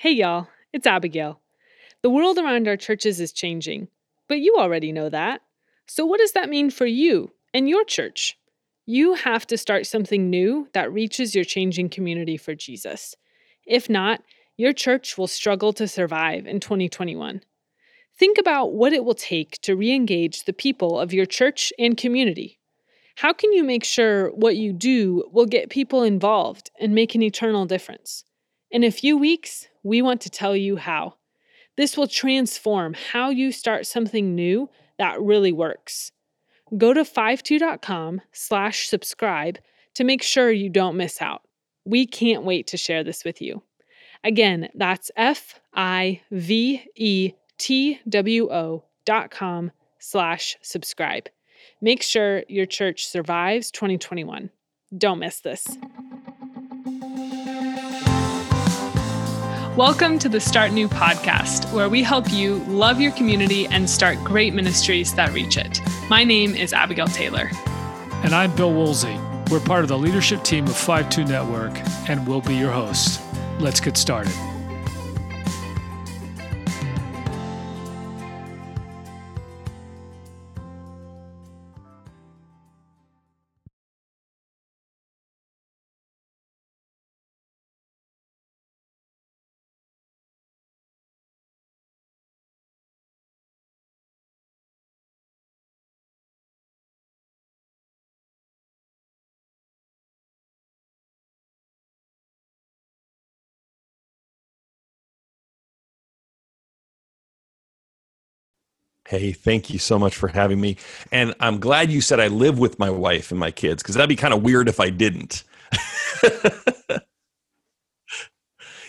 Hey, y'all, it's Abigail. The world around our churches is changing, but you already know that. So, what does that mean for you and your church? You have to start something new that reaches your changing community for Jesus. If not, your church will struggle to survive in 2021. Think about what it will take to re engage the people of your church and community. How can you make sure what you do will get people involved and make an eternal difference? In a few weeks, we want to tell you how. This will transform how you start something new that really works. Go to fivetwo.com slash subscribe to make sure you don't miss out. We can't wait to share this with you. Again, that's F I V E T W O dot com slash subscribe. Make sure your church survives 2021. Don't miss this. Welcome to the Start New podcast, where we help you love your community and start great ministries that reach it. My name is Abigail Taylor. And I'm Bill Woolsey. We're part of the leadership team of FiveTwo Network, and we'll be your hosts. Let's get started. Hey, thank you so much for having me. And I'm glad you said I live with my wife and my kids because that'd be kind of weird if I didn't.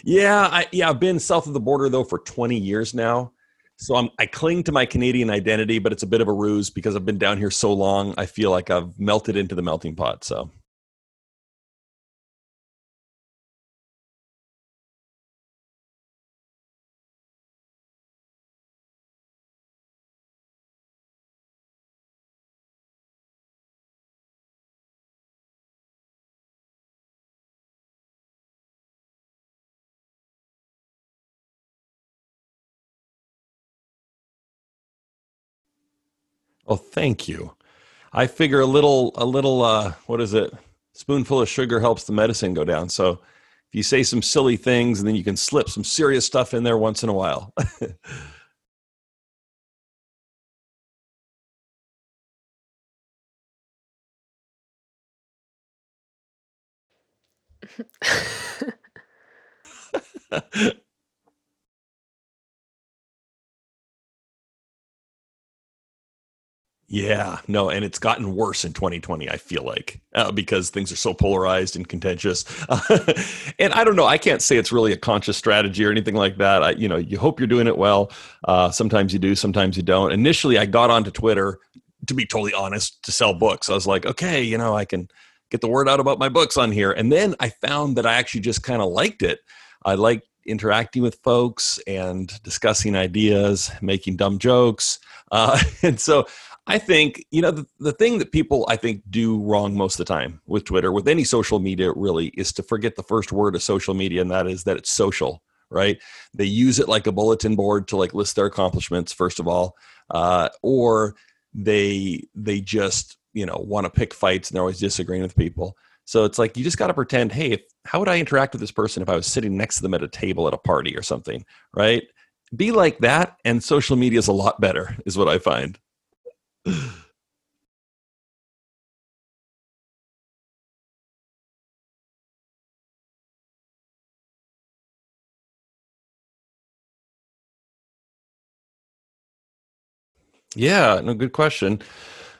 yeah, I yeah, I've been south of the border though for 20 years now. So I'm I cling to my Canadian identity, but it's a bit of a ruse because I've been down here so long. I feel like I've melted into the melting pot. So Oh, thank you. I figure a little, a little, uh, what is it? Spoonful of sugar helps the medicine go down. So if you say some silly things and then you can slip some serious stuff in there once in a while. Yeah, no, and it's gotten worse in 2020. I feel like uh, because things are so polarized and contentious, and I don't know. I can't say it's really a conscious strategy or anything like that. I, you know, you hope you're doing it well. Uh, sometimes you do, sometimes you don't. Initially, I got onto Twitter to be totally honest to sell books. I was like, okay, you know, I can get the word out about my books on here, and then I found that I actually just kind of liked it. I liked interacting with folks and discussing ideas, making dumb jokes, uh, and so I think, you know, the, the thing that people I think do wrong most of the time with Twitter, with any social media really, is to forget the first word of social media, and that is that it's social, right? They use it like a bulletin board to like list their accomplishments, first of all, uh, or they they just you know want to pick fights and they're always disagreeing with people. So it's like you just got to pretend, hey, if, how would I interact with this person if I was sitting next to them at a table at a party or something, right? Be like that, and social media is a lot better, is what I find. Yeah, no, good question.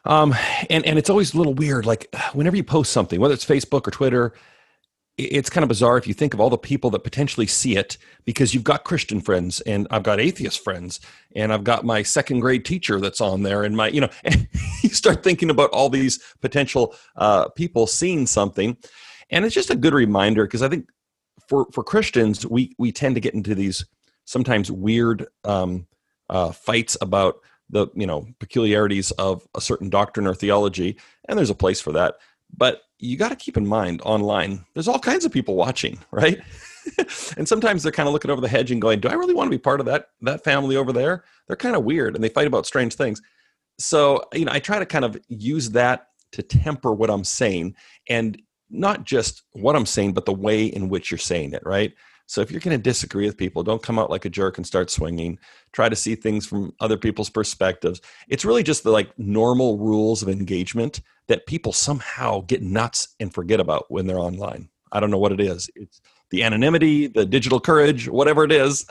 Um, and and it's always a little weird. Like whenever you post something, whether it's Facebook or Twitter, it's kind of bizarre if you think of all the people that potentially see it because you've got christian friends and i've got atheist friends and i've got my second grade teacher that's on there and my you know and you start thinking about all these potential uh, people seeing something. And it's just a good reminder because i think for for christians we we tend to get into these sometimes weird um, uh, fights about the you know peculiarities of a certain doctrine or theology and there's a place for that. But you got to keep in mind online, there's all kinds of people watching, right? and sometimes they're kind of looking over the hedge and going, "Do I really want to be part of that that family over there?" They're kind of weird and they fight about strange things. So, you know, I try to kind of use that to temper what I'm saying and not just what I'm saying, but the way in which you're saying it, right? So if you're going to disagree with people, don't come out like a jerk and start swinging. Try to see things from other people's perspectives. It's really just the like normal rules of engagement that people somehow get nuts and forget about when they're online. I don't know what it is. It's the anonymity, the digital courage, whatever it is.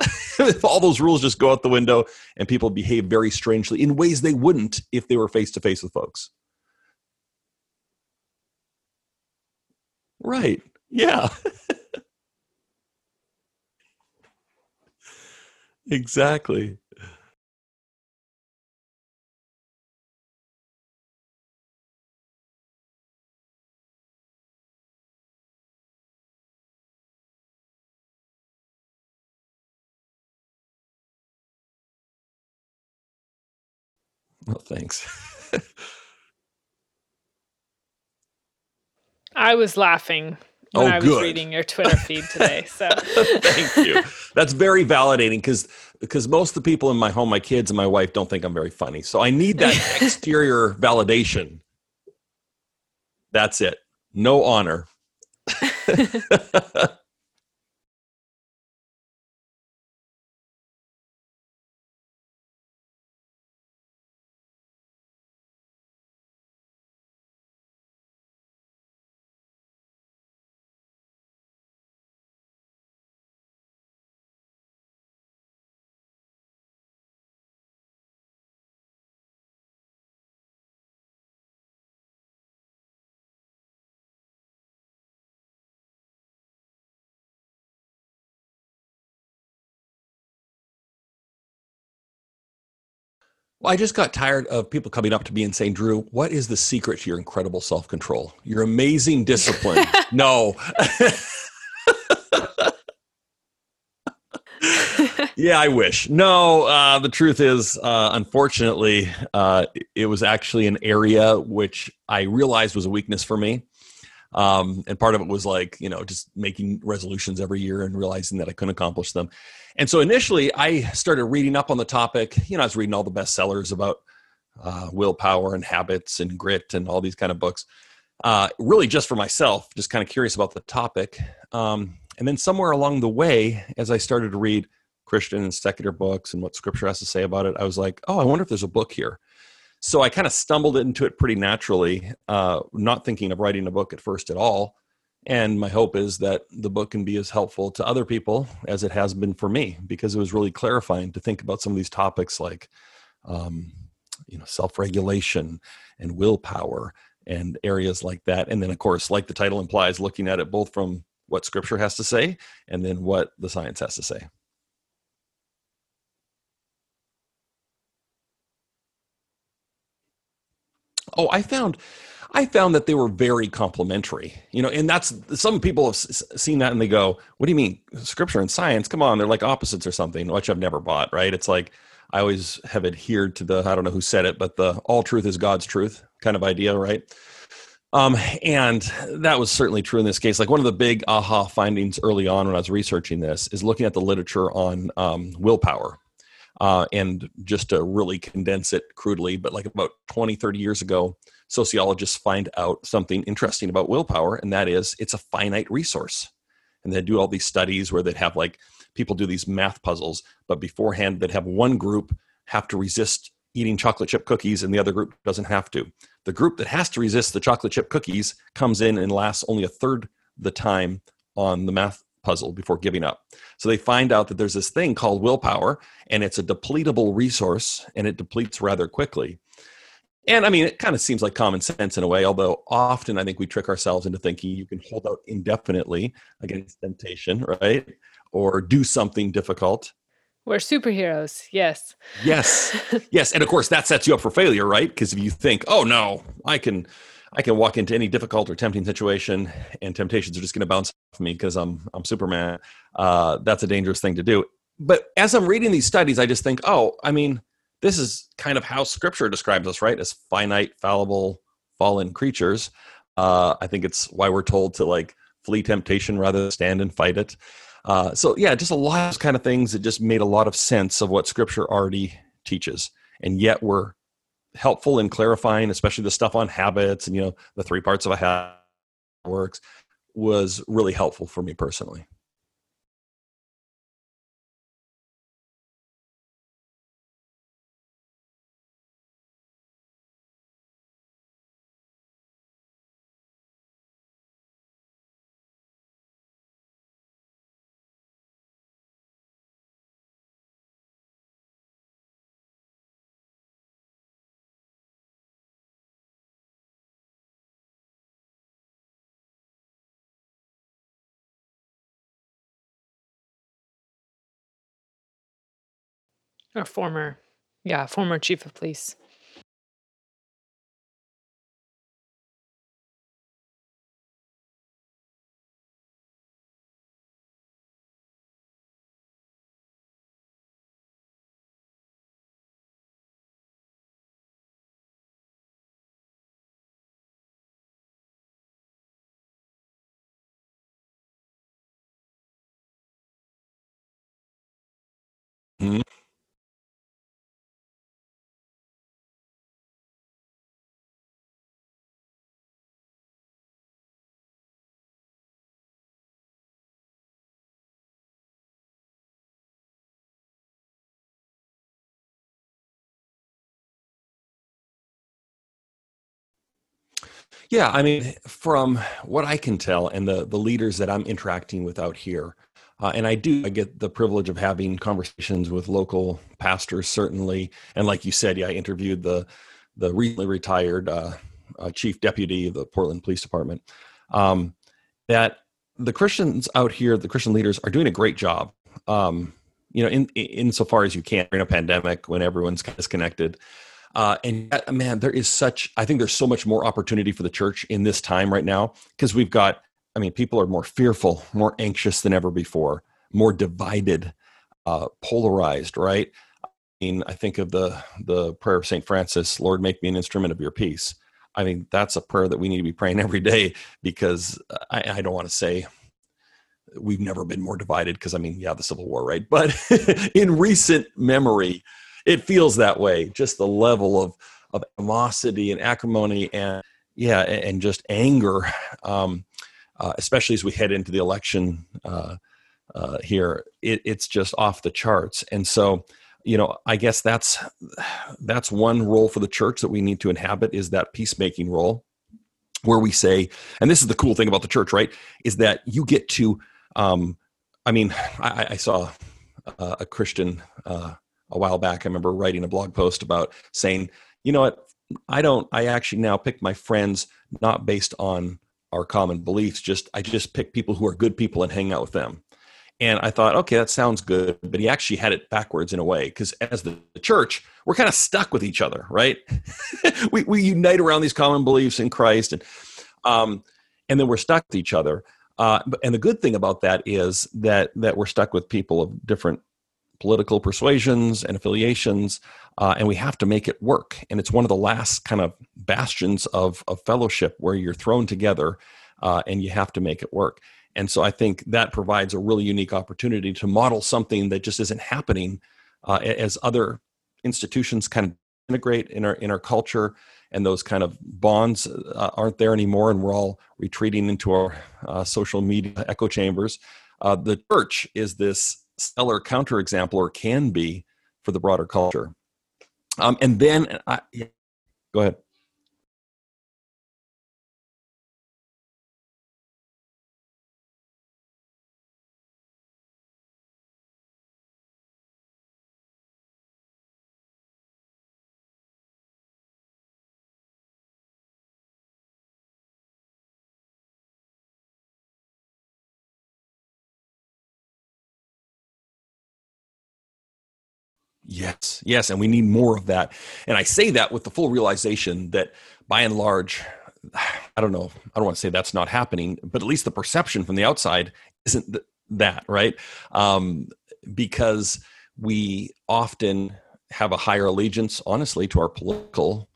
all those rules just go out the window and people behave very strangely in ways they wouldn't if they were face to face with folks. Right. Yeah. exactly. Well, thanks. I was laughing Oh, when Oh, I was good. reading your Twitter feed today. So Thank you. That's very validating because because most of the people in my home, my kids and my wife, don't think I'm very funny. So I need that exterior validation. That's it. No honor. Well, I just got tired of people coming up to me and saying, Drew, what is the secret to your incredible self control? Your amazing discipline. no. yeah, I wish. No, uh, the truth is, uh, unfortunately, uh, it was actually an area which I realized was a weakness for me. Um, and part of it was like, you know, just making resolutions every year and realizing that I couldn't accomplish them. And so initially, I started reading up on the topic. You know, I was reading all the bestsellers about uh, willpower and habits and grit and all these kind of books, uh, really just for myself, just kind of curious about the topic. Um, and then somewhere along the way, as I started to read Christian and secular books and what scripture has to say about it, I was like, oh, I wonder if there's a book here. So I kind of stumbled into it pretty naturally, uh, not thinking of writing a book at first at all. And my hope is that the book can be as helpful to other people as it has been for me, because it was really clarifying to think about some of these topics like, um, you know, self-regulation and willpower and areas like that. And then, of course, like the title implies, looking at it both from what Scripture has to say and then what the science has to say. Oh, I found I found that they were very complimentary. You know, and that's some people have seen that and they go, "What do you mean, scripture and science? Come on, they're like opposites or something." Which I've never bought. Right? It's like I always have adhered to the I don't know who said it, but the all truth is God's truth kind of idea, right? Um, and that was certainly true in this case. Like one of the big aha findings early on when I was researching this is looking at the literature on um, willpower. Uh, and just to really condense it crudely, but like about 20, 30 years ago, sociologists find out something interesting about willpower, and that is it's a finite resource. And they do all these studies where they'd have like people do these math puzzles, but beforehand they'd have one group have to resist eating chocolate chip cookies and the other group doesn't have to. The group that has to resist the chocolate chip cookies comes in and lasts only a third the time on the math puzzle before giving up. So they find out that there's this thing called willpower and it's a depletable resource and it depletes rather quickly. And I mean, it kind of seems like common sense in a way, although often I think we trick ourselves into thinking you can hold out indefinitely against temptation, right? Or do something difficult. we're superheroes. Yes. Yes. yes. And of course that sets you up for failure, right? Because if you think, oh no, I can I can walk into any difficult or tempting situation and temptations are just going to bounce off me because I'm I'm Superman. Uh, that's a dangerous thing to do. But as I'm reading these studies, I just think, oh, I mean, this is kind of how Scripture describes us, right? As finite, fallible, fallen creatures. Uh, I think it's why we're told to like flee temptation rather than stand and fight it. Uh, so yeah, just a lot of kind of things that just made a lot of sense of what Scripture already teaches, and yet were helpful in clarifying, especially the stuff on habits and you know the three parts of a habit works was really helpful for me personally. Or former, yeah, former chief of police. Mhm. Yeah, I mean, from what I can tell, and the the leaders that I'm interacting with out here, uh, and I do, I get the privilege of having conversations with local pastors, certainly. And like you said, yeah, I interviewed the the recently retired uh, uh, chief deputy of the Portland Police Department. Um, that the Christians out here, the Christian leaders, are doing a great job. Um, you know, in insofar as you can in a pandemic when everyone's disconnected. Uh, and man, there is such, I think there's so much more opportunity for the church in this time right now because we've got, I mean, people are more fearful, more anxious than ever before, more divided, uh, polarized, right? I mean, I think of the the prayer of Saint Francis, "Lord, make me an instrument of your peace." I mean, that's a prayer that we need to be praying every day because I, I don't want to say we've never been more divided because I mean, yeah, the Civil War, right? But in recent memory, it feels that way. Just the level of of animosity and acrimony and yeah, and just anger, um, uh, especially as we head into the election uh, uh, here, it, it's just off the charts. And so, you know, I guess that's that's one role for the church that we need to inhabit is that peacemaking role, where we say, and this is the cool thing about the church, right? Is that you get to, um, I mean, I, I saw a Christian uh, a while back. I remember writing a blog post about saying, you know what, I don't, I actually now pick my friends not based on our common beliefs, just, I just pick people who are good people and hang out with them. And I thought, okay, that sounds good. But he actually had it backwards in a way, because as the church, we're kind of stuck with each other, right? we, we unite around these common beliefs in Christ, and um, and then we're stuck with each other. Uh, and the good thing about that is that that we're stuck with people of different political persuasions and affiliations, uh, and we have to make it work. And it's one of the last kind of bastions of, of fellowship where you're thrown together uh, and you have to make it work. And so I think that provides a really unique opportunity to model something that just isn't happening uh, as other institutions kind of integrate in our in our culture and those kind of bonds uh, aren't there anymore and we're all retreating into our uh, social media echo chambers uh, the church is this stellar counterexample or can be for the broader culture. Um, and then, I, yeah, go ahead. Yes, yes, and we need more of that. And I say that with the full realization that by and large, I don't know, I don't want to say that's not happening, but at least the perception from the outside isn't th- that, right? Um, because we often have a higher allegiance, honestly, to our political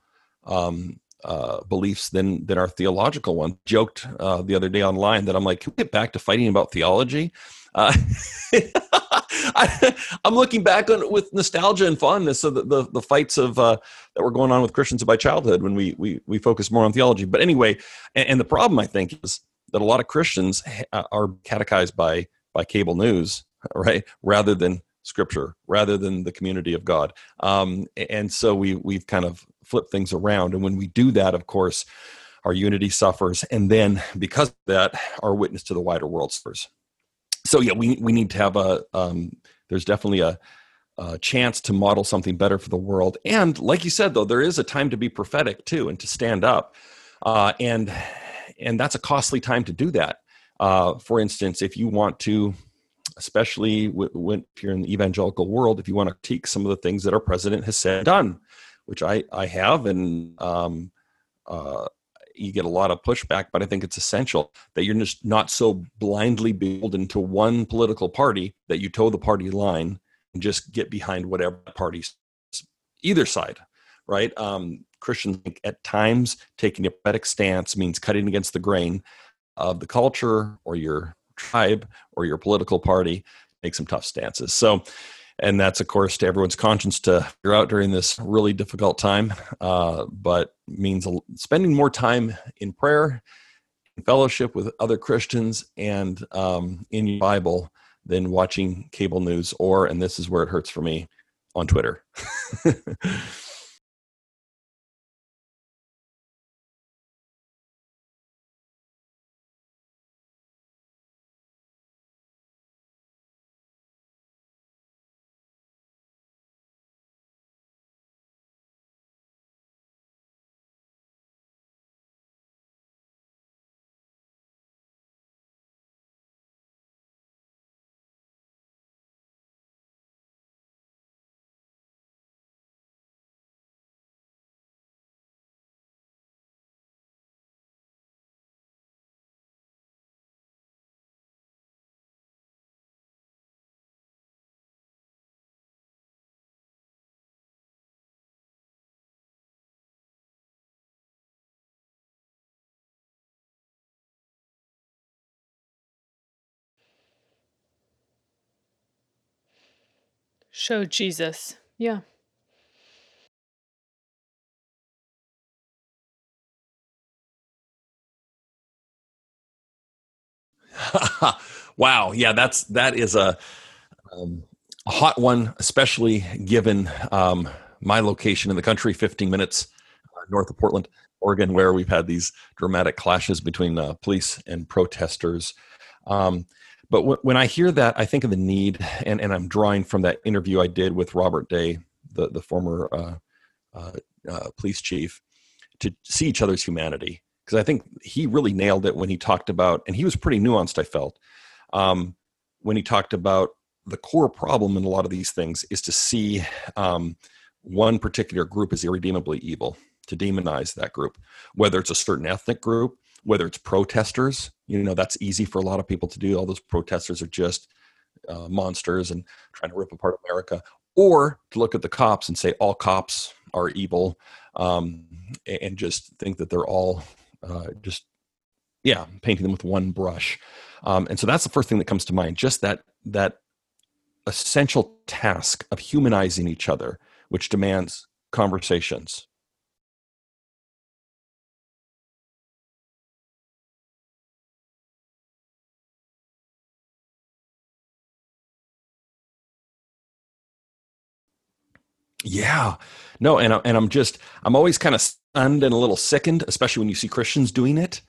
um, uh, beliefs than than our theological one. Joked uh, the other day online that I'm like, can we get back to fighting about theology? Uh, I, am looking back on with nostalgia and fondness of the, the, the fights of uh, that were going on with Christians in my childhood when we we we focus more on theology. But anyway, and, and the problem I think is that a lot of Christians are catechized by by cable news, right, rather than Scripture, rather than the community of God. Um, and so we we've kind of flipped things around. And when we do that, of course, our unity suffers, and then because of that, our witness to the wider world suffers so yeah, we we need to have a. Um, there's definitely a, a chance to model something better for the world, and like you said, though, there is a time to be prophetic too, and to stand up, uh, and and that's a costly time to do that. Uh, for instance, if you want to, especially when if you're in the evangelical world, if you want to critique some of the things that our president has said done, which I I have, and um, uh, you get a lot of pushback, but I think it's essential that you're just not so blindly beholden to one political party that you toe the party line and just get behind whatever party's either side, right? Um, Christians at times taking a prophetic stance means cutting against the grain of the culture or your tribe or your political party. Make some tough stances. So and that's of course to everyone's conscience to figure out during this really difficult time uh, but means spending more time in prayer in fellowship with other christians and um, in your bible than watching cable news or and this is where it hurts for me on twitter Show Jesus. Yeah. wow. Yeah, that's that is a, um, a hot one, especially given um, my location in the country, 15 minutes uh, north of Portland, Oregon, where we've had these dramatic clashes between uh, police and protesters. Um, but w- when I hear that, I think of the need, and, and I'm drawing from that interview I did with Robert Day, the, the former uh, uh, uh, police chief, to see each other's humanity. Because I think he really nailed it when he talked about, and he was pretty nuanced, I felt, um, when he talked about the core problem in a lot of these things is to see um, one particular group as irredeemably evil, to demonize that group, whether it's a certain ethnic group, whether it's protesters, you know, that's easy for a lot of people to do. All those protesters are just uh, monsters and trying to rip apart America, or to look at the cops and say all cops are evil, um, and just think that they're all uh, just yeah painting them with one brush. Um, and so that's the first thing that comes to mind. Just that that essential task of humanizing each other, which demands conversations, Yeah, no, and I, and I'm just I'm always kind of stunned and a little sickened, especially when you see Christians doing it,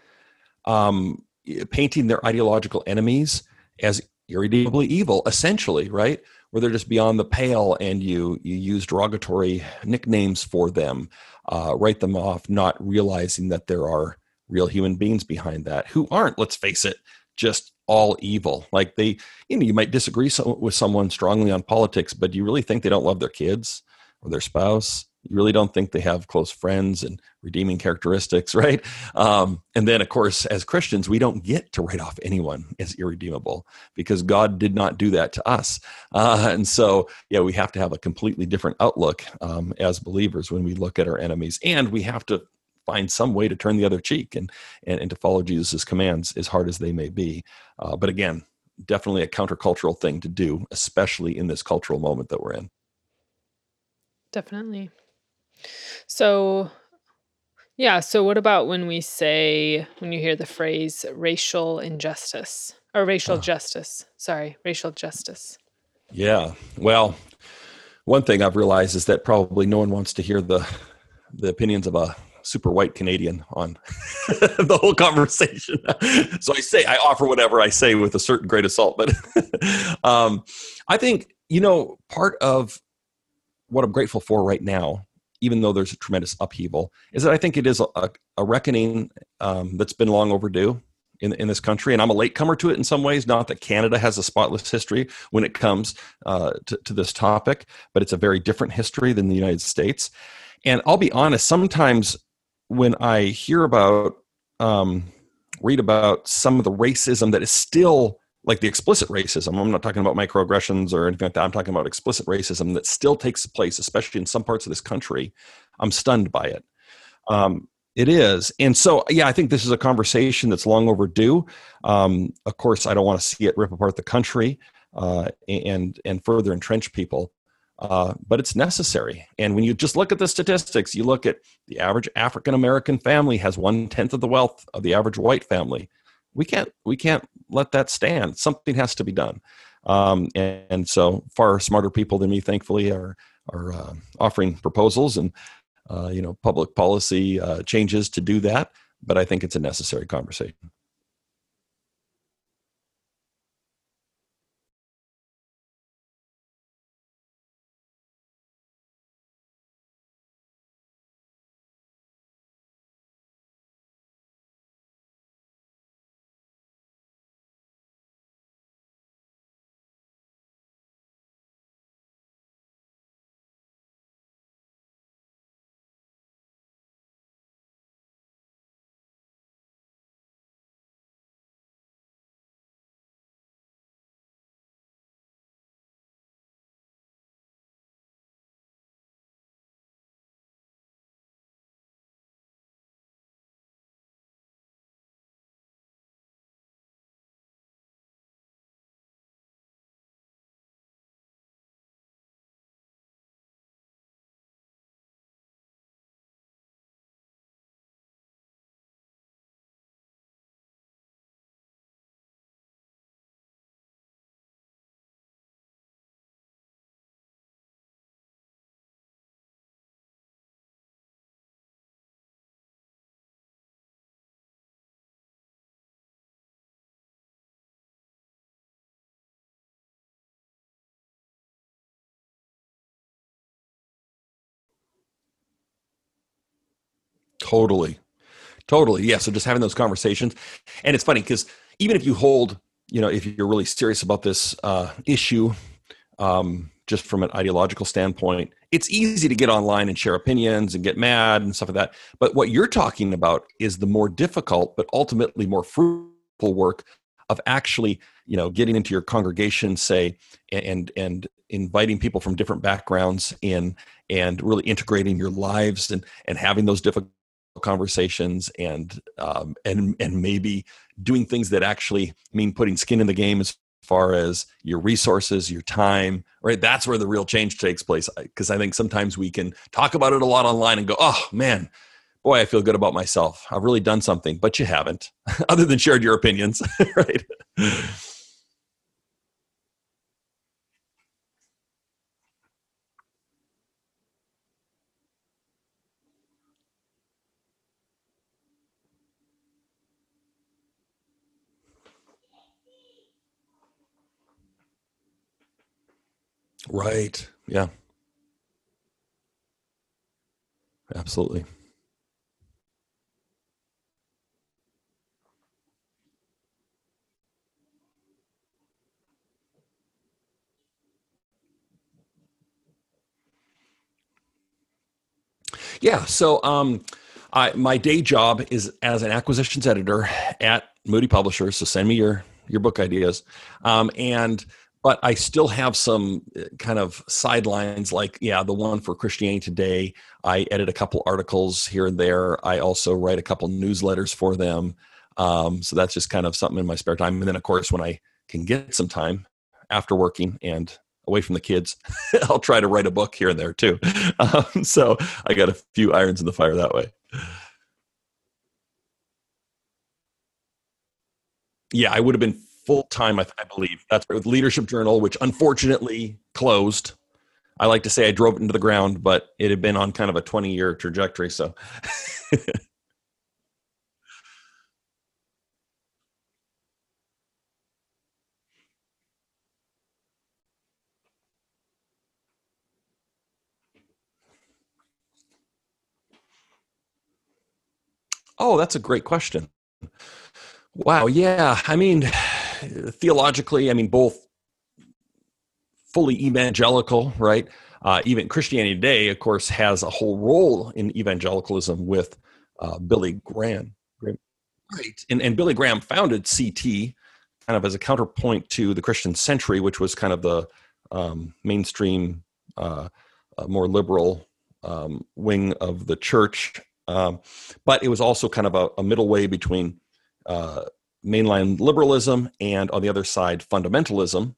um, painting their ideological enemies as irredeemably evil, essentially, right? Where they're just beyond the pale, and you you use derogatory nicknames for them, uh, write them off, not realizing that there are real human beings behind that who aren't, let's face it, just all evil. Like they, you know, you might disagree so, with someone strongly on politics, but do you really think they don't love their kids? Or their spouse. You really don't think they have close friends and redeeming characteristics, right? Um, and then, of course, as Christians, we don't get to write off anyone as irredeemable because God did not do that to us. Uh, and so, yeah, we have to have a completely different outlook um, as believers when we look at our enemies. And we have to find some way to turn the other cheek and and, and to follow jesus' commands as hard as they may be uh, but again definitely a countercultural thing to do especially in this cultural moment that we're in Definitely. So, yeah. So, what about when we say, when you hear the phrase racial injustice or racial Uh. justice? Sorry, racial justice. yeah well one thing i've realized is that probably no one wants to hear the the opinions of a super white canadian on the whole conversation so i say i offer whatever i say with a certain great assault but um, i think you know part of what i'm grateful for right now even though there's a tremendous upheaval is that i think it is a, a reckoning um, that's been long overdue in, in this country. And i'm a latecomer to it in some ways not that canada has a spotless history when it comes uh, to, to this topic but it's a very different history than the united states. And i'll be honest sometimes when i hear about um, read about some of the racism that is still like the explicit racism i'm not talking about microaggressions or anything like that i'm talking about explicit racism that still takes place especially in some parts of this country i'm stunned by it. Um, it is and so yeah i think this is a conversation that's long overdue. Um, of course i don't want to see it rip apart the country uh, and and further entrench people uh, but it's necessary. And when you just look at the statistics you look at the average african american family has one tenth of the wealth of the average white family we can't we can't let that stand. Something has to be done. Um, and, and, so far smarter people than me thankfully are are uh, offering proposals and uh, you know public policy uh, changes to do that but i think it's a necessary conversation Totally. Totally. Yeah. So just having those conversations. And it's funny because even if you hold, you know, if you're really serious about this uh, issue, um, just from an ideological standpoint, it's easy to get online and share opinions and get mad and stuff like that. But what you're talking about is the more difficult, but ultimately more fruitful work of actually, you know, getting into your congregation, say, and and inviting people from different backgrounds in and really integrating your lives and and having those difficult conversations and um, and and maybe doing things that actually mean putting skin in the game as far as your resources your time right? That's where the real change takes place because i think sometimes we can talk about it a lot online and go oh man boy i feel good about myself. I've really done something but you haven't other than shared your opinions right Right. Yeah. Absolutely. Yeah. So, um, I, my day job is as an acquisitions editor at Moody Publishers. So send me your your book ideas, um, and but I still have some uh, kind of sidelines, like yeah, the one for Christianity Today. I edit a couple articles here and there. I also write a couple newsletters for them. Um, so that's just kind of something in my spare time. And then, of course, when I can get some time after working and away from the kids, I'll try to write a book here and there too. Um, so I got a few irons in the fire that way. Yeah, I would have been full time, I, I, believe. That's with Leadership Journal, which unfortunately closed. I like to say I drove it into the ground, but it had been on kind of a 20 year trajectory. So. Oh, that's a great question. Wow. Yeah. I mean, theologically, I mean, both fully evangelical, right? Uh, even Christianity Today, of course, has a whole role in evangelicalism with uh, Billy Graham. Right. And, and Billy Graham founded CT kind of as a counterpoint to the Christian Century, which was kind of the um, mainstream, uh, uh more liberal um, wing of the church um, but it was also kind of a, a middle way between uh, mainline liberalism and on the other side fundamentalism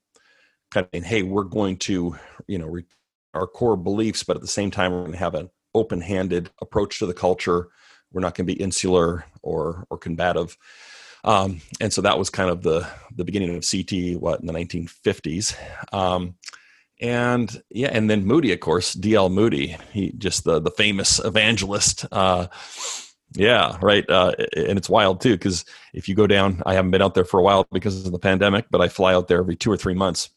kind of saying hey we're going to you know re- our core beliefs but at the same time we're going to have an open-handed approach to the culture. We're not going to be insular or or combative. Um, and so that was kind of the the beginning of ct what in the 1950s um, and yeah and then moody of course dl moody he just the the famous evangelist uh yeah right uh and it's wild too because if you go down i haven't been out there for a while because of the pandemic but i fly out there every two or three months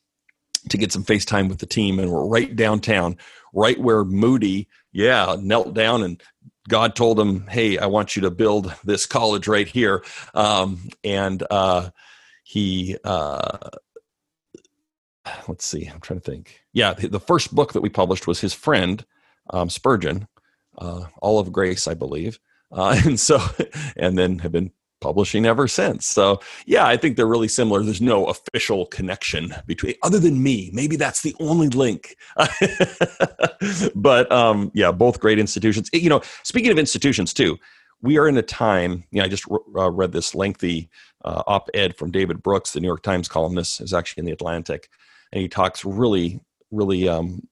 to get some facetime with the team and we're right downtown right where moody yeah knelt down and god told him hey i want you to build this college right here um and uh he uh let's see, I'm trying to think. Yeah, the first book that we published was his friend um, Spurgeon, uh, All of Grace, I believe, uh, and so, and then have been publishing ever since. So, yeah, I think they're really similar. There's no official connection between, other than me. Maybe that's the only link. but um, yeah, both great institutions. You know, speaking of institutions too, we are in a time. You know, I just uh, read this lengthy uh, op-ed from David Brooks, the New York Times columnist, is actually in the Atlantic, and he talks really, really um,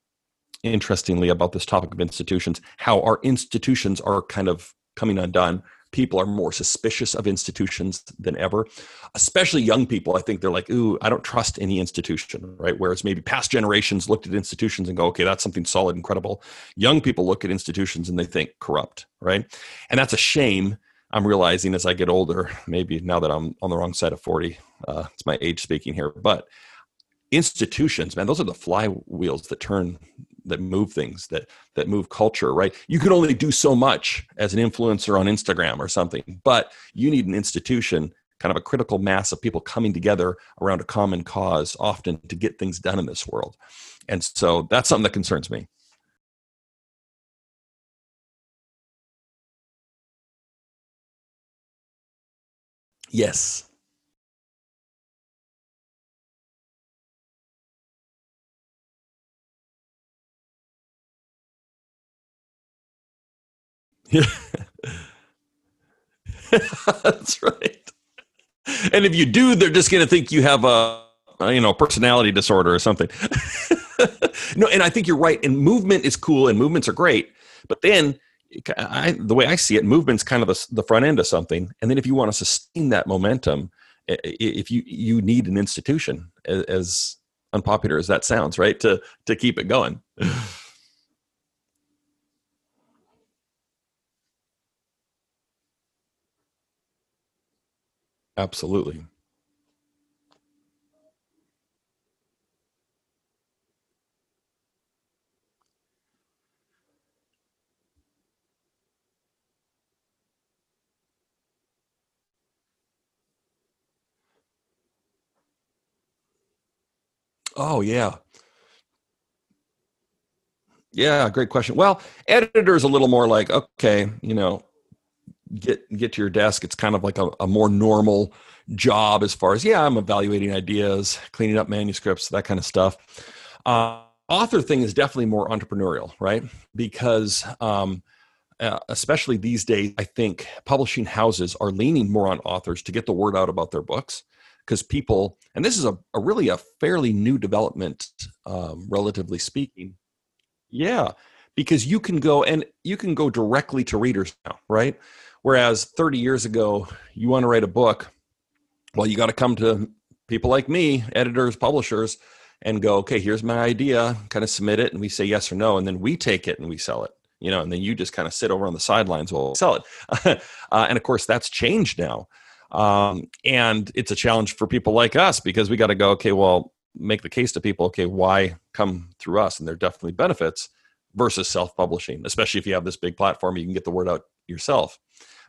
interestingly about this topic of institutions, how our institutions are kind of coming undone. People are more suspicious of institutions than ever, especially young people. I think they're like, ooh, I don't trust any institution, right? Whereas maybe past generations looked at institutions and go, okay, that's something solid and credible. Young people look at institutions and they think corrupt, right? And that's a shame. I'm realizing as I get older, maybe now that I'm on the wrong side of 40, uh, it's my age speaking here, but institutions man those are the flywheels that turn that move things that that move culture right? You can only do so much as an influencer on instagram or something but you need an institution kind of a critical mass of people coming together around a common cause often to get things done in this world. And so that's something that concerns me. Yes Yeah. That's right. And if you do, they're just going to think you have a, a, you know, personality disorder or something. no, and I think you're right. And movement is cool, and movements are great. But then, I, the way I see it, movement's kind of the, the front end of something. And then, if you want to sustain that momentum, if you you need an institution, as unpopular as that sounds, right, to to keep it going. Absolutely. Oh, yeah. Yeah, great question. Well, editor is a little more like, okay, you know, get get to your desk, it's kind of like a, a more normal job as far as yeah, I'm evaluating ideas, cleaning up manuscripts, that kind of stuff. Uh, author thing is definitely more entrepreneurial, right? Because um, uh, especially these days, I think publishing houses are leaning more on authors to get the word out about their books because people, and this is a, a, really a fairly new development, um, relatively speaking. Yeah, because you can go and you can go directly to readers now, right? Whereas 30 years ago, you want to write a book, well, you got to come to people like me, editors, publishers, and go, okay, here's my idea, kind of submit it, and we say yes or no, and then we take it and we sell it you know, and then you just kind of sit over on the sidelines while we sell it. uh, and of course, that's changed now. Um, and it's a challenge for people like us because we got to go, okay, well, make the case to people, okay, why come through us? And there are definitely benefits versus self-publishing, especially if you have this big platform, you can get the word out yourself.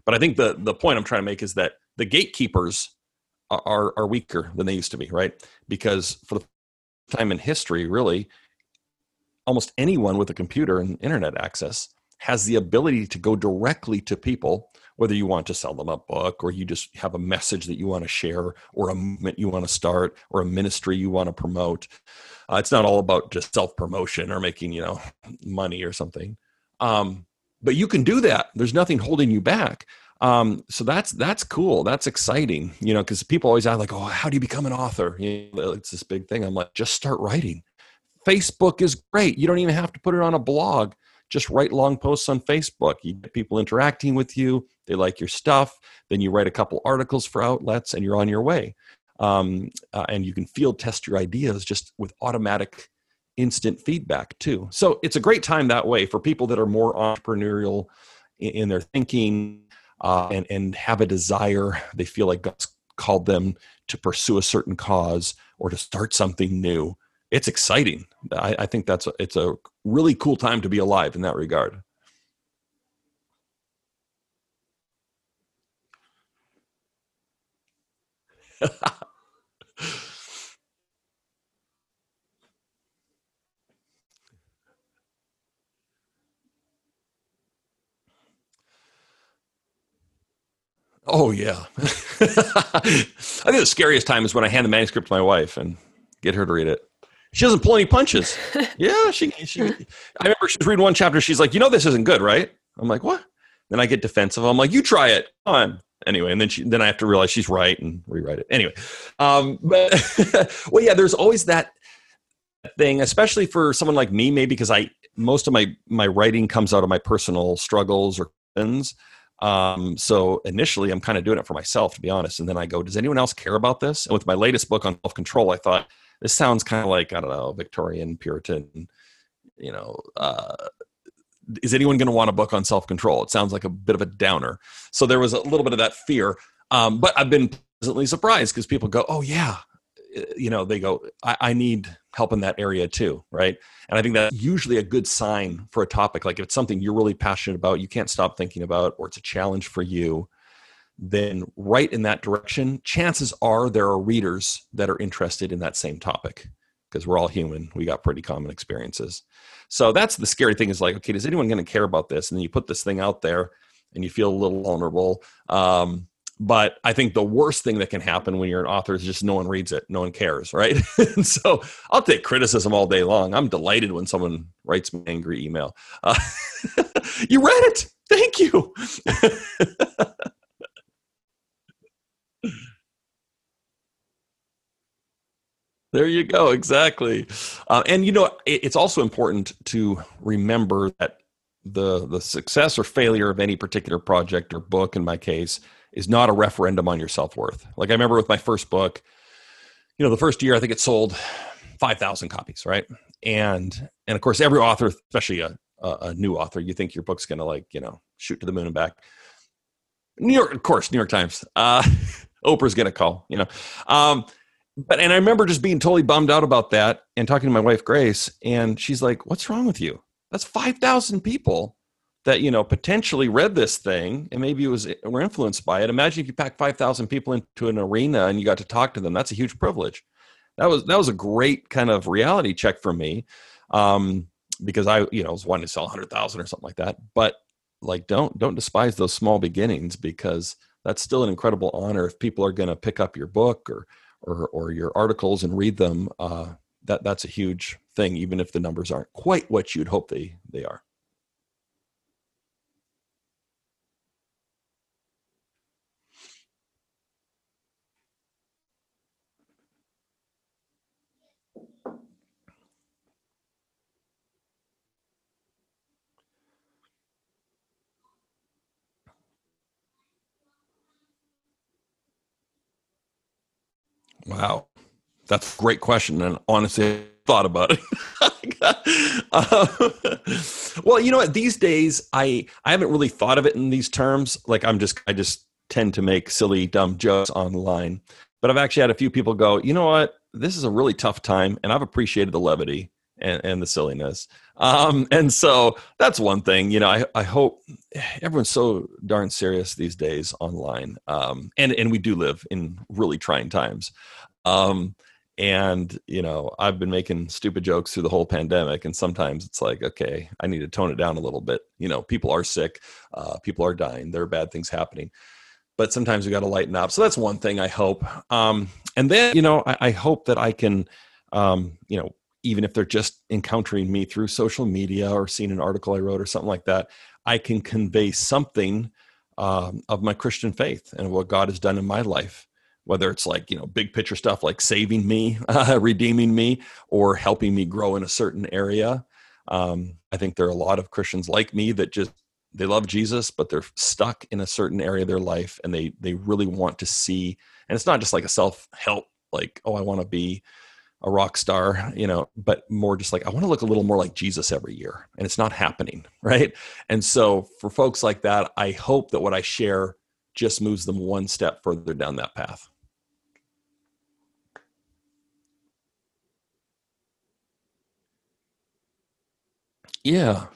But I think the the point I'm trying to make is that the gatekeepers are are weaker than they used to be, right? Because for the time in history, really, almost anyone with a computer and internet access has the ability to go directly to people whether you want to sell them a book or you just have a message that you want to share or a movement you want to start or a ministry you want to promote uh, it's not all about just self promotion or making you know money or something um, but you can do that there's nothing holding you back um, so that's that's cool that's exciting you know because people always ask like oh how do you become an author you know, it's this big thing i'm like just start writing Facebook is great. You don't even have to put it on a blog. Just write long posts on Facebook. You get people interacting with you. They like your stuff. Then you write a couple articles for outlets, and you're on your way. Um, uh, and you can field test your ideas just with automatic, instant feedback too. So it's a great time that way for people that are more entrepreneurial in, in their thinking uh, and and have a desire. They feel like God's called them to pursue a certain cause or to start something new it's exciting. I, I think that's a, it's a really cool time to be alive in that regard. oh yeah. I think the scariest time is when I hand the manuscript to my wife and get her to read it. She doesn't pull any punches. yeah, she, she. I remember she was reading one chapter. She's like, you know, this isn't good, right? I'm like, what? Then I get defensive. I'm like, you try it. Come on. Anyway, and then she, then I have to realize she's right and rewrite it. Anyway, um, but well, yeah, there's always that thing, especially for someone like me, maybe because I most of my my writing comes out of my personal struggles or things. Um, so initially, I'm kind of doing it for myself, to be honest. And then I go, does anyone else care about this? And with my latest book on self control, I thought this sounds kind of like I don't know Victorian Puritan, you know. Uh, is anyone going to want a book on self control? It sounds like a bit of a downer. So there was a little bit of that fear, um, but I've been pleasantly surprised because people go, "Oh yeah," uh, you know, they go, I, I, need help in that area too, right? And I think that's usually a good sign for a topic. Like if it's something you're really passionate about, you can't stop thinking about, or it's a challenge for you, then right in that direction, chances are there are readers that are interested in that same topic because we're all human. We got pretty common experiences. So that's the scary thing is like, okay, is anyone going to care about this? And then you put this thing out there and you feel a little vulnerable. Um, but I think the worst thing that can happen when you're an author is just no one reads it, no one cares, right? and so I'll take criticism all day long. I'm delighted when someone writes me an angry email. Uh, you read it, thank you. There you go. Exactly. Uh, and you know, it, it's also important to remember that the the success or failure of any particular project or book, in my case, is not a referendum on your self worth. Like I remember with my first book, you know, the first year I think it sold five thousand copies, right? And and of course, every author, especially a a, new author, you think your book's going to like you know shoot to the moon and back. New York, of course, New York Times. Uh, Oprah's going to call, you know. Um, but and I remember just being totally bummed out about that and talking to my wife Grace, and she's like, "What's wrong with you? That's five thousand people that you know potentially read this thing and maybe it was were influenced by it. Imagine if you pack five thousand people into an arena and you got to talk to them. That's a huge privilege. That was that was a great kind of reality check for me, um, because I you know was wanting to sell hundred thousand or something like that. But like don't don't despise those small beginnings because that's still an incredible honor if people are going to pick up your book or or or your articles and read them uh, that that's a huge thing even if the numbers aren't quite what you'd hope they they are Wow. That's a great question. And honestly, I thought about it. uh, well, you know what? These days, I, I haven't really thought of it in these terms. Like I'm just, I just tend to make silly, dumb jokes online. But I've actually had a few people go, you know what? This is a really tough time. And I've appreciated the levity and, and the silliness. Um, and so that's one thing, you know, I, I hope everyone's so darn serious these days online. Um, and, and we do live in really trying times. Um, and you know i've been making stupid jokes through the whole pandemic and sometimes it's like okay i need to tone it down a little bit you know people are sick uh, people are dying there are bad things happening but sometimes we got to lighten up so that's one thing i hope um, and then you know I, I hope that i can um, you know even if they're just encountering me through social media or seeing an article I wrote or something like that, I can convey something um, of my Christian faith and what God has done in my life. Whether it's like, you know, big picture stuff like saving me, uh, redeeming me, or helping me grow in a certain area. Um, I think there are a lot of Christians like me that just they love Jesus, but they're stuck in a certain area of their life and they they really want to see, and it's not just like a self-help, like, oh, I want to be a rock star, you know, but more just like I want to look a little more like Jesus every year, and it's not happening, right? And so for folks like that, I hope that what I share just moves them one step further down that path. Yeah.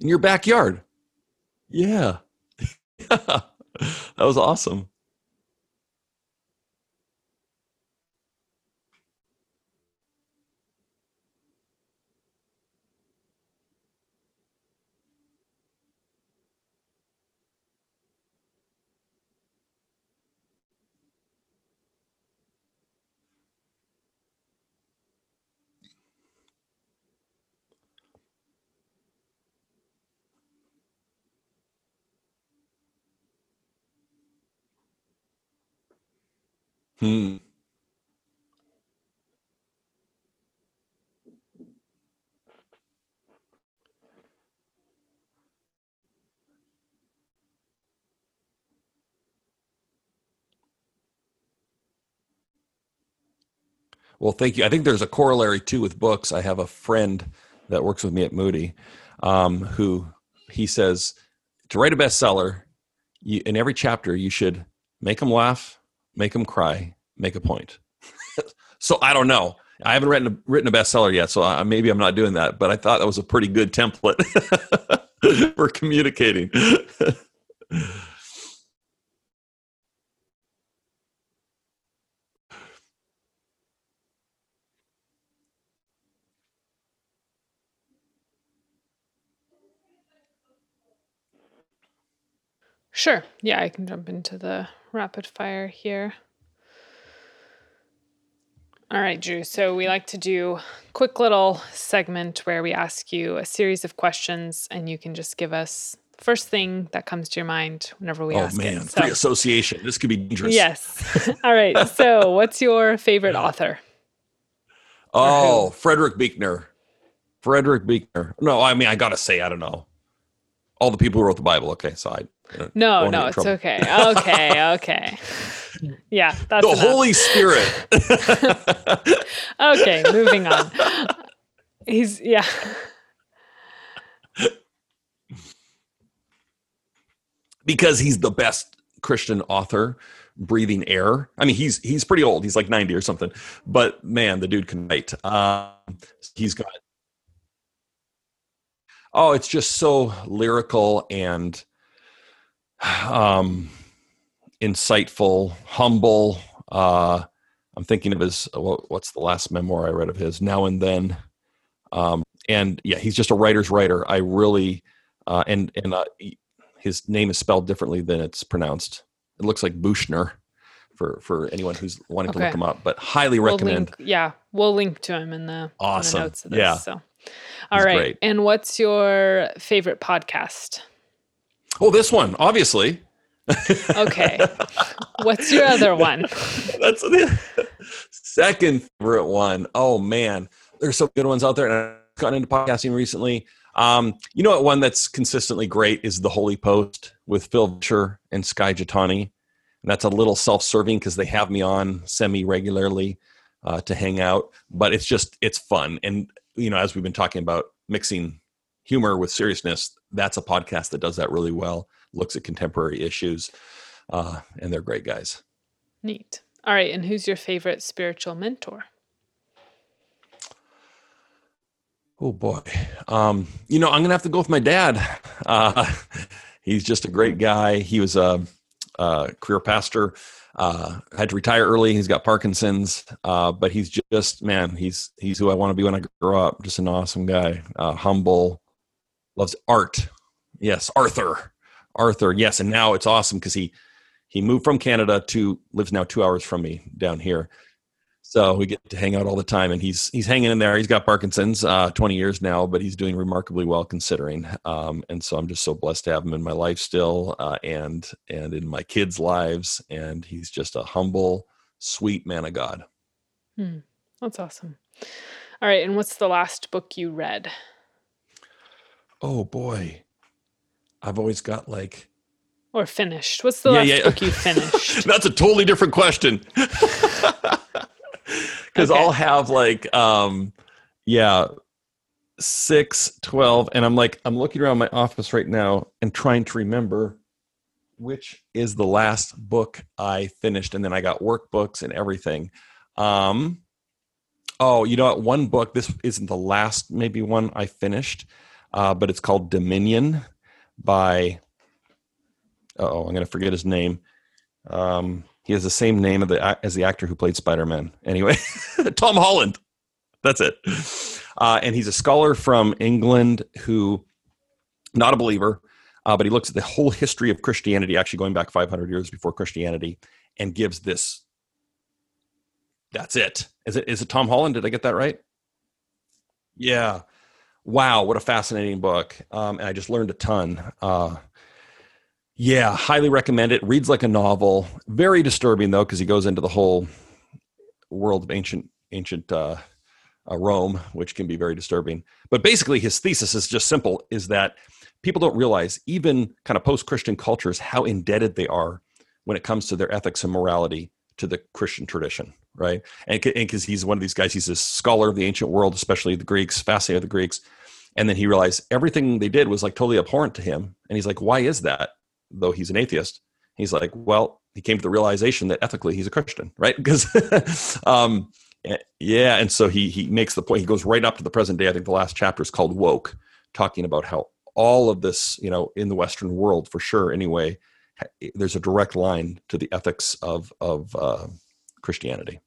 In your backyard. Yeah. that was awesome. Hmm. Well, thank you. I think there's a corollary too with books. I have a friend that works with me at Moody, um, who he says to write a bestseller, you, in every chapter you should make them laugh, make them cry, make a point. so I don't know. I haven't written a, written a bestseller yet, so I, maybe I'm not doing that. But I thought that was a pretty good template for communicating. Sure. Yeah, I can jump into the rapid fire here. All right, Drew. So we like to do quick little segment where we ask you a series of questions and you can just give us the first thing that comes to your mind whenever we oh, ask Oh man. it. So, Free association. This could be dangerous. Yes. All right. So what's your favorite author? Oh, Frederick Buechner. Frederick Buechner. No, I mean, I got to say, I don't know. All the people who wrote the Bible. Okay. So I, no, no, it's trouble. okay. Okay, okay. Yeah, that's the enough. Holy Spirit. okay, moving on. He's yeah. Because he's the best Christian author breathing air. I mean, he's he's pretty old. He's like 90 or something. But man, the dude can write. Um, he's got Oh, it's just so lyrical and um insightful, humble. Uh, I'm thinking of his what's the last memoir I read of his? Now and then. Um, and yeah, he's just a writer's writer. I really uh, and and uh, his name is spelled differently than it's pronounced. It looks like Buchner for for anyone who's wanting okay. to look him up. But highly we'll recommend. Link, yeah, we'll link to him in the awesome. In the notes of this, yeah. So, all right. And what's your favorite podcast? Oh, this one, obviously. okay. What's your other one? That's the second favorite one. Oh man, there's some good ones out there, and I've gotten into podcasting recently. Um, you know what? One that's consistently great is the Holy Post with Phil Vischer and Skye Jethani. And that's a little self-serving because they have me on semi regularly uh, to hang out. But it's just it's fun, and you know, as we've been talking about mixing humor with seriousness, that's a podcast that does that really well. Looks at contemporary issues, uh, and they're great guys. Neat. All right, and who's your favorite spiritual mentor? Oh boy, um, you know I'm gonna have to go with my dad. Uh, he's just a great guy. He was a, a career pastor. Uh, had to retire early. He's got Parkinson's, uh, but he's just man. He's he's who I want to be when I grow up. Just an awesome guy, uh, humble, loves art. Yes, Arthur, Arthur. Yes, and now it's awesome because he he moved from Canada to lives now two hours from me down here so we get to hang out all the time, and he's he's hanging in there. He's got Parkinson's, uh, 20 years now, but he's doing remarkably well considering. Um, and so I'm just so blessed to have him in my life still, uh, and and in my kids' lives. And he's just a humble, sweet man of God. Hmm. That's awesome. All right, and what's the last book you read? Oh boy, I've always got like or finished. What's the yeah, last yeah. book you finished? That's a totally different question. because okay. I'll have like um yeah 6 12 and I'm like I'm looking around my office right now and trying to remember which is the last book I finished and then I got workbooks and everything. Um oh, you know what one book this isn't the last maybe one I finished uh but it's called Dominion by oh, I'm going to forget his name. Um he has the same name the, as the actor who played Spider Man. Anyway, Tom Holland. That's it. Uh, and he's a scholar from England who, not a believer, uh, but he looks at the whole history of Christianity, actually going back 500 years before Christianity, and gives this. That's it. Is it is it Tom Holland? Did I get that right? Yeah. Wow, what a fascinating book. Um, and I just learned a ton. Uh, yeah, highly recommend it. Reads like a novel. Very disturbing though, because he goes into the whole world of ancient ancient uh, uh, Rome, which can be very disturbing. But basically, his thesis is just simple: is that people don't realize, even kind of post-Christian cultures, how indebted they are when it comes to their ethics and morality to the Christian tradition, right? And because he's one of these guys, he's a scholar of the ancient world, especially the Greeks, fascinated with the Greeks. And then he realized everything they did was like totally abhorrent to him. And he's like, why is that? though he's an atheist, he's like, well, he came to the realization that ethically he's a Christian, right? Because, um, eh, yeah, and so he he makes the point. He goes right up to the present day. I think the last chapter is called "Woke," talking about how all of this, you know, in the Western world, for sure, anyway, there's a direct line to the ethics of of uh, Christianity.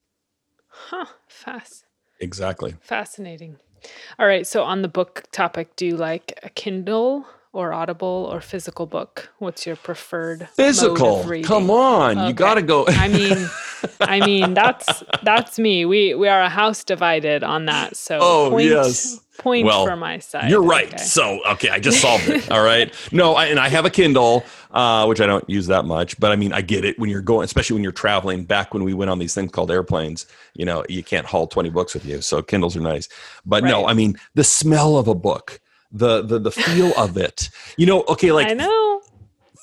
Huh. Fast. Exactly. Fascinating. All right. So on the book topic, do you like a Kindle or Audible or physical book? What's your preferred physical? Come on, okay. you got to go. I mean, I mean that's that's me. We we are a house divided on that. So oh point, yes, point well, for my side. You're right. Okay. So okay, I just solved it. All right. No, I, and I have a Kindle, uh, which I don't use that much, but I mean, I get it when you're going, especially when you're traveling. Back when we went on these things called airplanes, you know, you can't haul 20 books with you, so Kindles are nice. But right. no, I mean, the smell of a book the the the feel of it. You know, okay, like I know.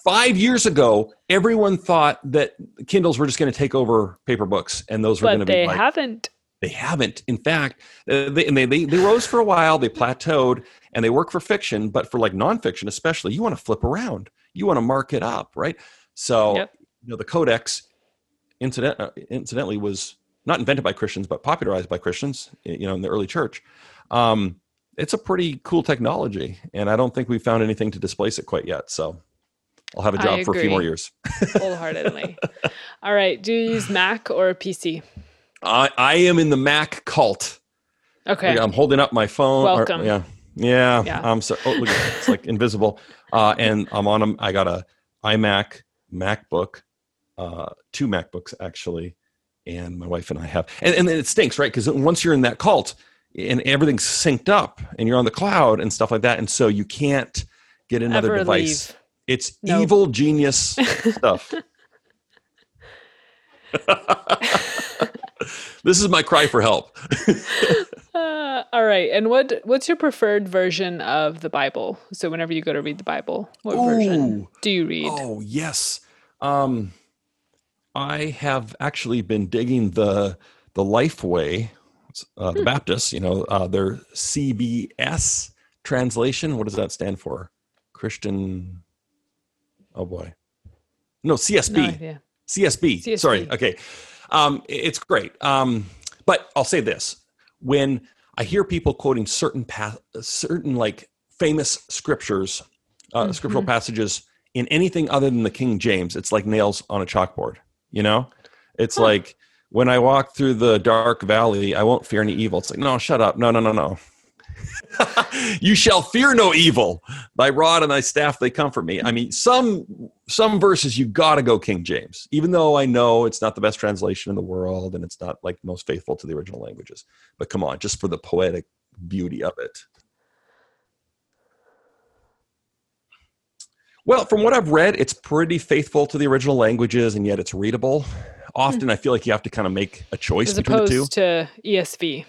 Five years ago, everyone thought that Kindles were just going to take over paper books, and those were going to be. But They like, haven't. They haven't. In fact, uh, they, and they, they they rose for a while. They plateaued, and they work for fiction, but for like nonfiction, especially, you want to flip around. You want to mark it up, right? So, yep. you know, the Codex, incident, uh, incidentally, was not invented by Christians, but popularized by Christians. You know, in the early church. Um, it's a pretty cool technology, and I don't think we've found anything to displace it quite yet. So, I'll have a job for a few more years. wholeheartedly. All right. Do you use Mac or a PC? I, I am in the Mac cult. Okay. I'm holding up my phone. or- Welcome. yeah. Yeah. Yeah. I'm so, oh, look at. It's like invisible. Uh, and I'm on them. I got a iMac, MacBook, uh, two MacBooks actually. And my wife and I have, and, and then it stinks, right? Because once you're in that cult and everything's synced up and you're on the cloud and stuff like that. And so you can't get another Ever device. leave. It's No. evil genius stuff. this is my cry for help. Uh, all right. And what what's your preferred version of the Bible? So whenever you go to read the Bible, what version do you read? Oh yes. Um, I have actually been digging the the Lifeway, uh, Hmm. the Baptists. You know, uh, their CBS translation. What does that stand for? Christian. Oh boy. No, CSB. No idea. CSB. CSB. Sorry. Okay. Um, it's great. Um, but I'll say this: when I hear people quoting certain pa- certain like famous scriptures, uh, scriptural Mhm. passages in anything other than the King James, it's like nails on a chalkboard. You know, it's Huh. like when I walk through the dark valley, I won't fear any evil. It's like, no, shut up. No, no, no, no. you shall fear no evil. Thy rod and thy staff they comfort me. I mean, some some verses you got to go King James, even though I know it's not the best translation in the world and it's not like most faithful to the original languages. But come on, just for the poetic beauty of it. Well, from what I've read, it's pretty faithful to the original languages, and yet it's readable. Often, I feel like you have to kind of make a choice As between the two. to ESV.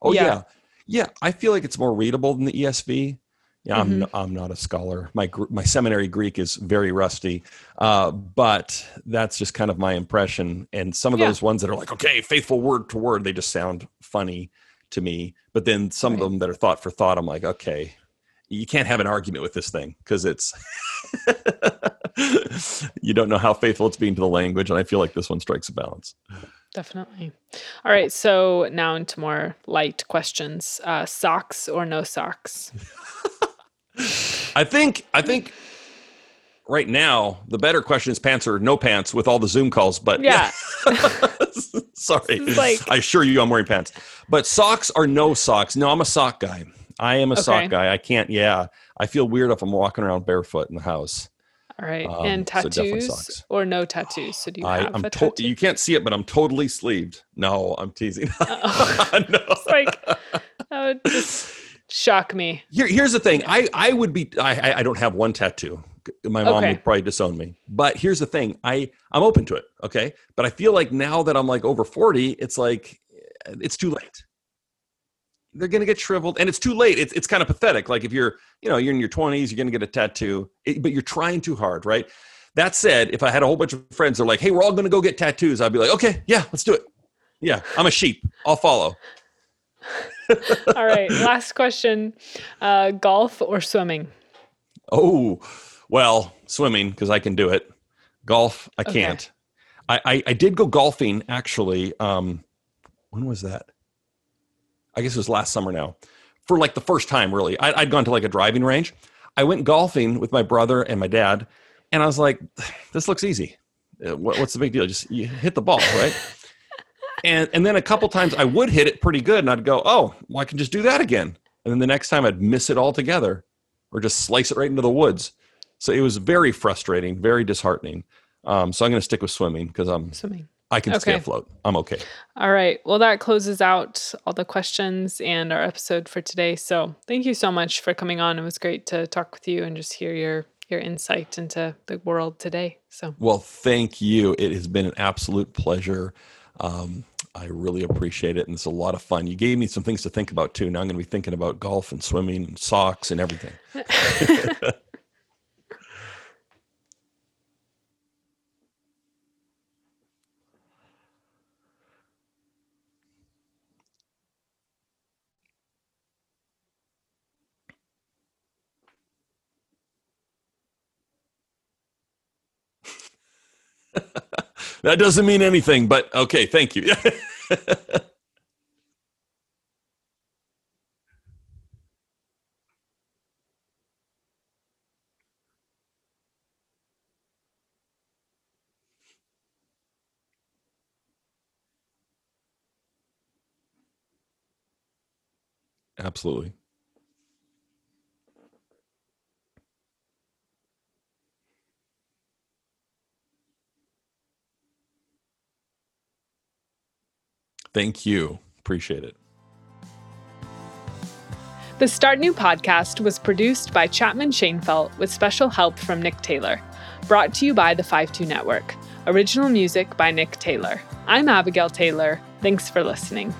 Oh Yeah. yeah. yeah, I feel like it's more readable than the ESV. Yeah, I'm Mhm. no, I'm not a scholar. My gr- my seminary Greek is very rusty, uh, but that's just kind of my impression. And some of Yeah. those ones that are like, okay, faithful word to word, they just sound funny to me. But then some Right. of them that are thought for thought, I'm like, okay, you can't have an argument with this thing because it's you don't know how faithful it's being to the language, and I feel like this one strikes a balance. Definitely. All right. So now into more light questions. Uh, socks or no socks? I think I think right now the better question is pants or no pants with all the Zoom calls. But Yeah. sorry, like- I assure you I'm wearing pants. But socks are no socks. No, I'm a sock guy. I am a Okay. sock guy. I can't. Yeah, I feel weird if I'm walking around barefoot in the house. All right. Um, and tattoos socks. or no tattoos? So do you I, have I'm a to- you can't see it, but I'm totally sleeved. No, I'm teasing. Uh-oh. no. It's like that would just shock me. Here, here's the thing. I, I would be. I, I- I don't have one tattoo. My mom Okay. would probably disown me. But here's the thing. I I'm open to it. Okay. But I feel like now that I'm like over 40, it's like it's too late. They're gonna get shriveled, and it's too late. It's it's kind of pathetic. Like if you're you know you're in your 20s, you're gonna get a tattoo, but you're trying too hard, right? That said, if I had a whole bunch of friends that are like, "Hey, we're all gonna go get tattoos," I'd be like, "Okay, yeah, let's do it." Yeah, I'm a sheep. I'll follow. All right. Last question. Uh, golf or swimming? Oh, well, swimming because I can do it. Golf, I can't. I, I I did go golfing actually. Um, when was that? I guess it was last summer now, for like the first time really. I, I'd gone to like a driving range. I went golfing with my brother and my dad, and I was like, "This looks easy. Uh, What, what's the big deal? Just you hit the ball, right?" and and then a couple times I would hit it pretty good, and I'd go, "Oh, well, I can just do that again." And then the next time I'd miss it altogether, or just slice it right into the woods. So it was very frustrating, very disheartening. Um, so I'm going to stick with swimming because I'm Swimming. I can stay afloat. I'm okay. All right. Well, that closes out all the questions and our episode for today. So thank you so much for coming on. It was great to talk with you and just hear your your insight into the world today. So Well, thank you. It has been an absolute pleasure. Um, I really appreciate it, and it's a lot of fun. You gave me some things to think about too. Now I'm going to be thinking about golf and swimming and socks and everything. that doesn't mean anything, but okay, thank you. Absolutely. Thank you. Appreciate it. The Start New podcast was produced by Chapman Shainfelt with special help from Nick Taylor. Brought to you by the FiveTwo Network. Original music by Nick Taylor. I'm Abigail Taylor. Thanks for listening.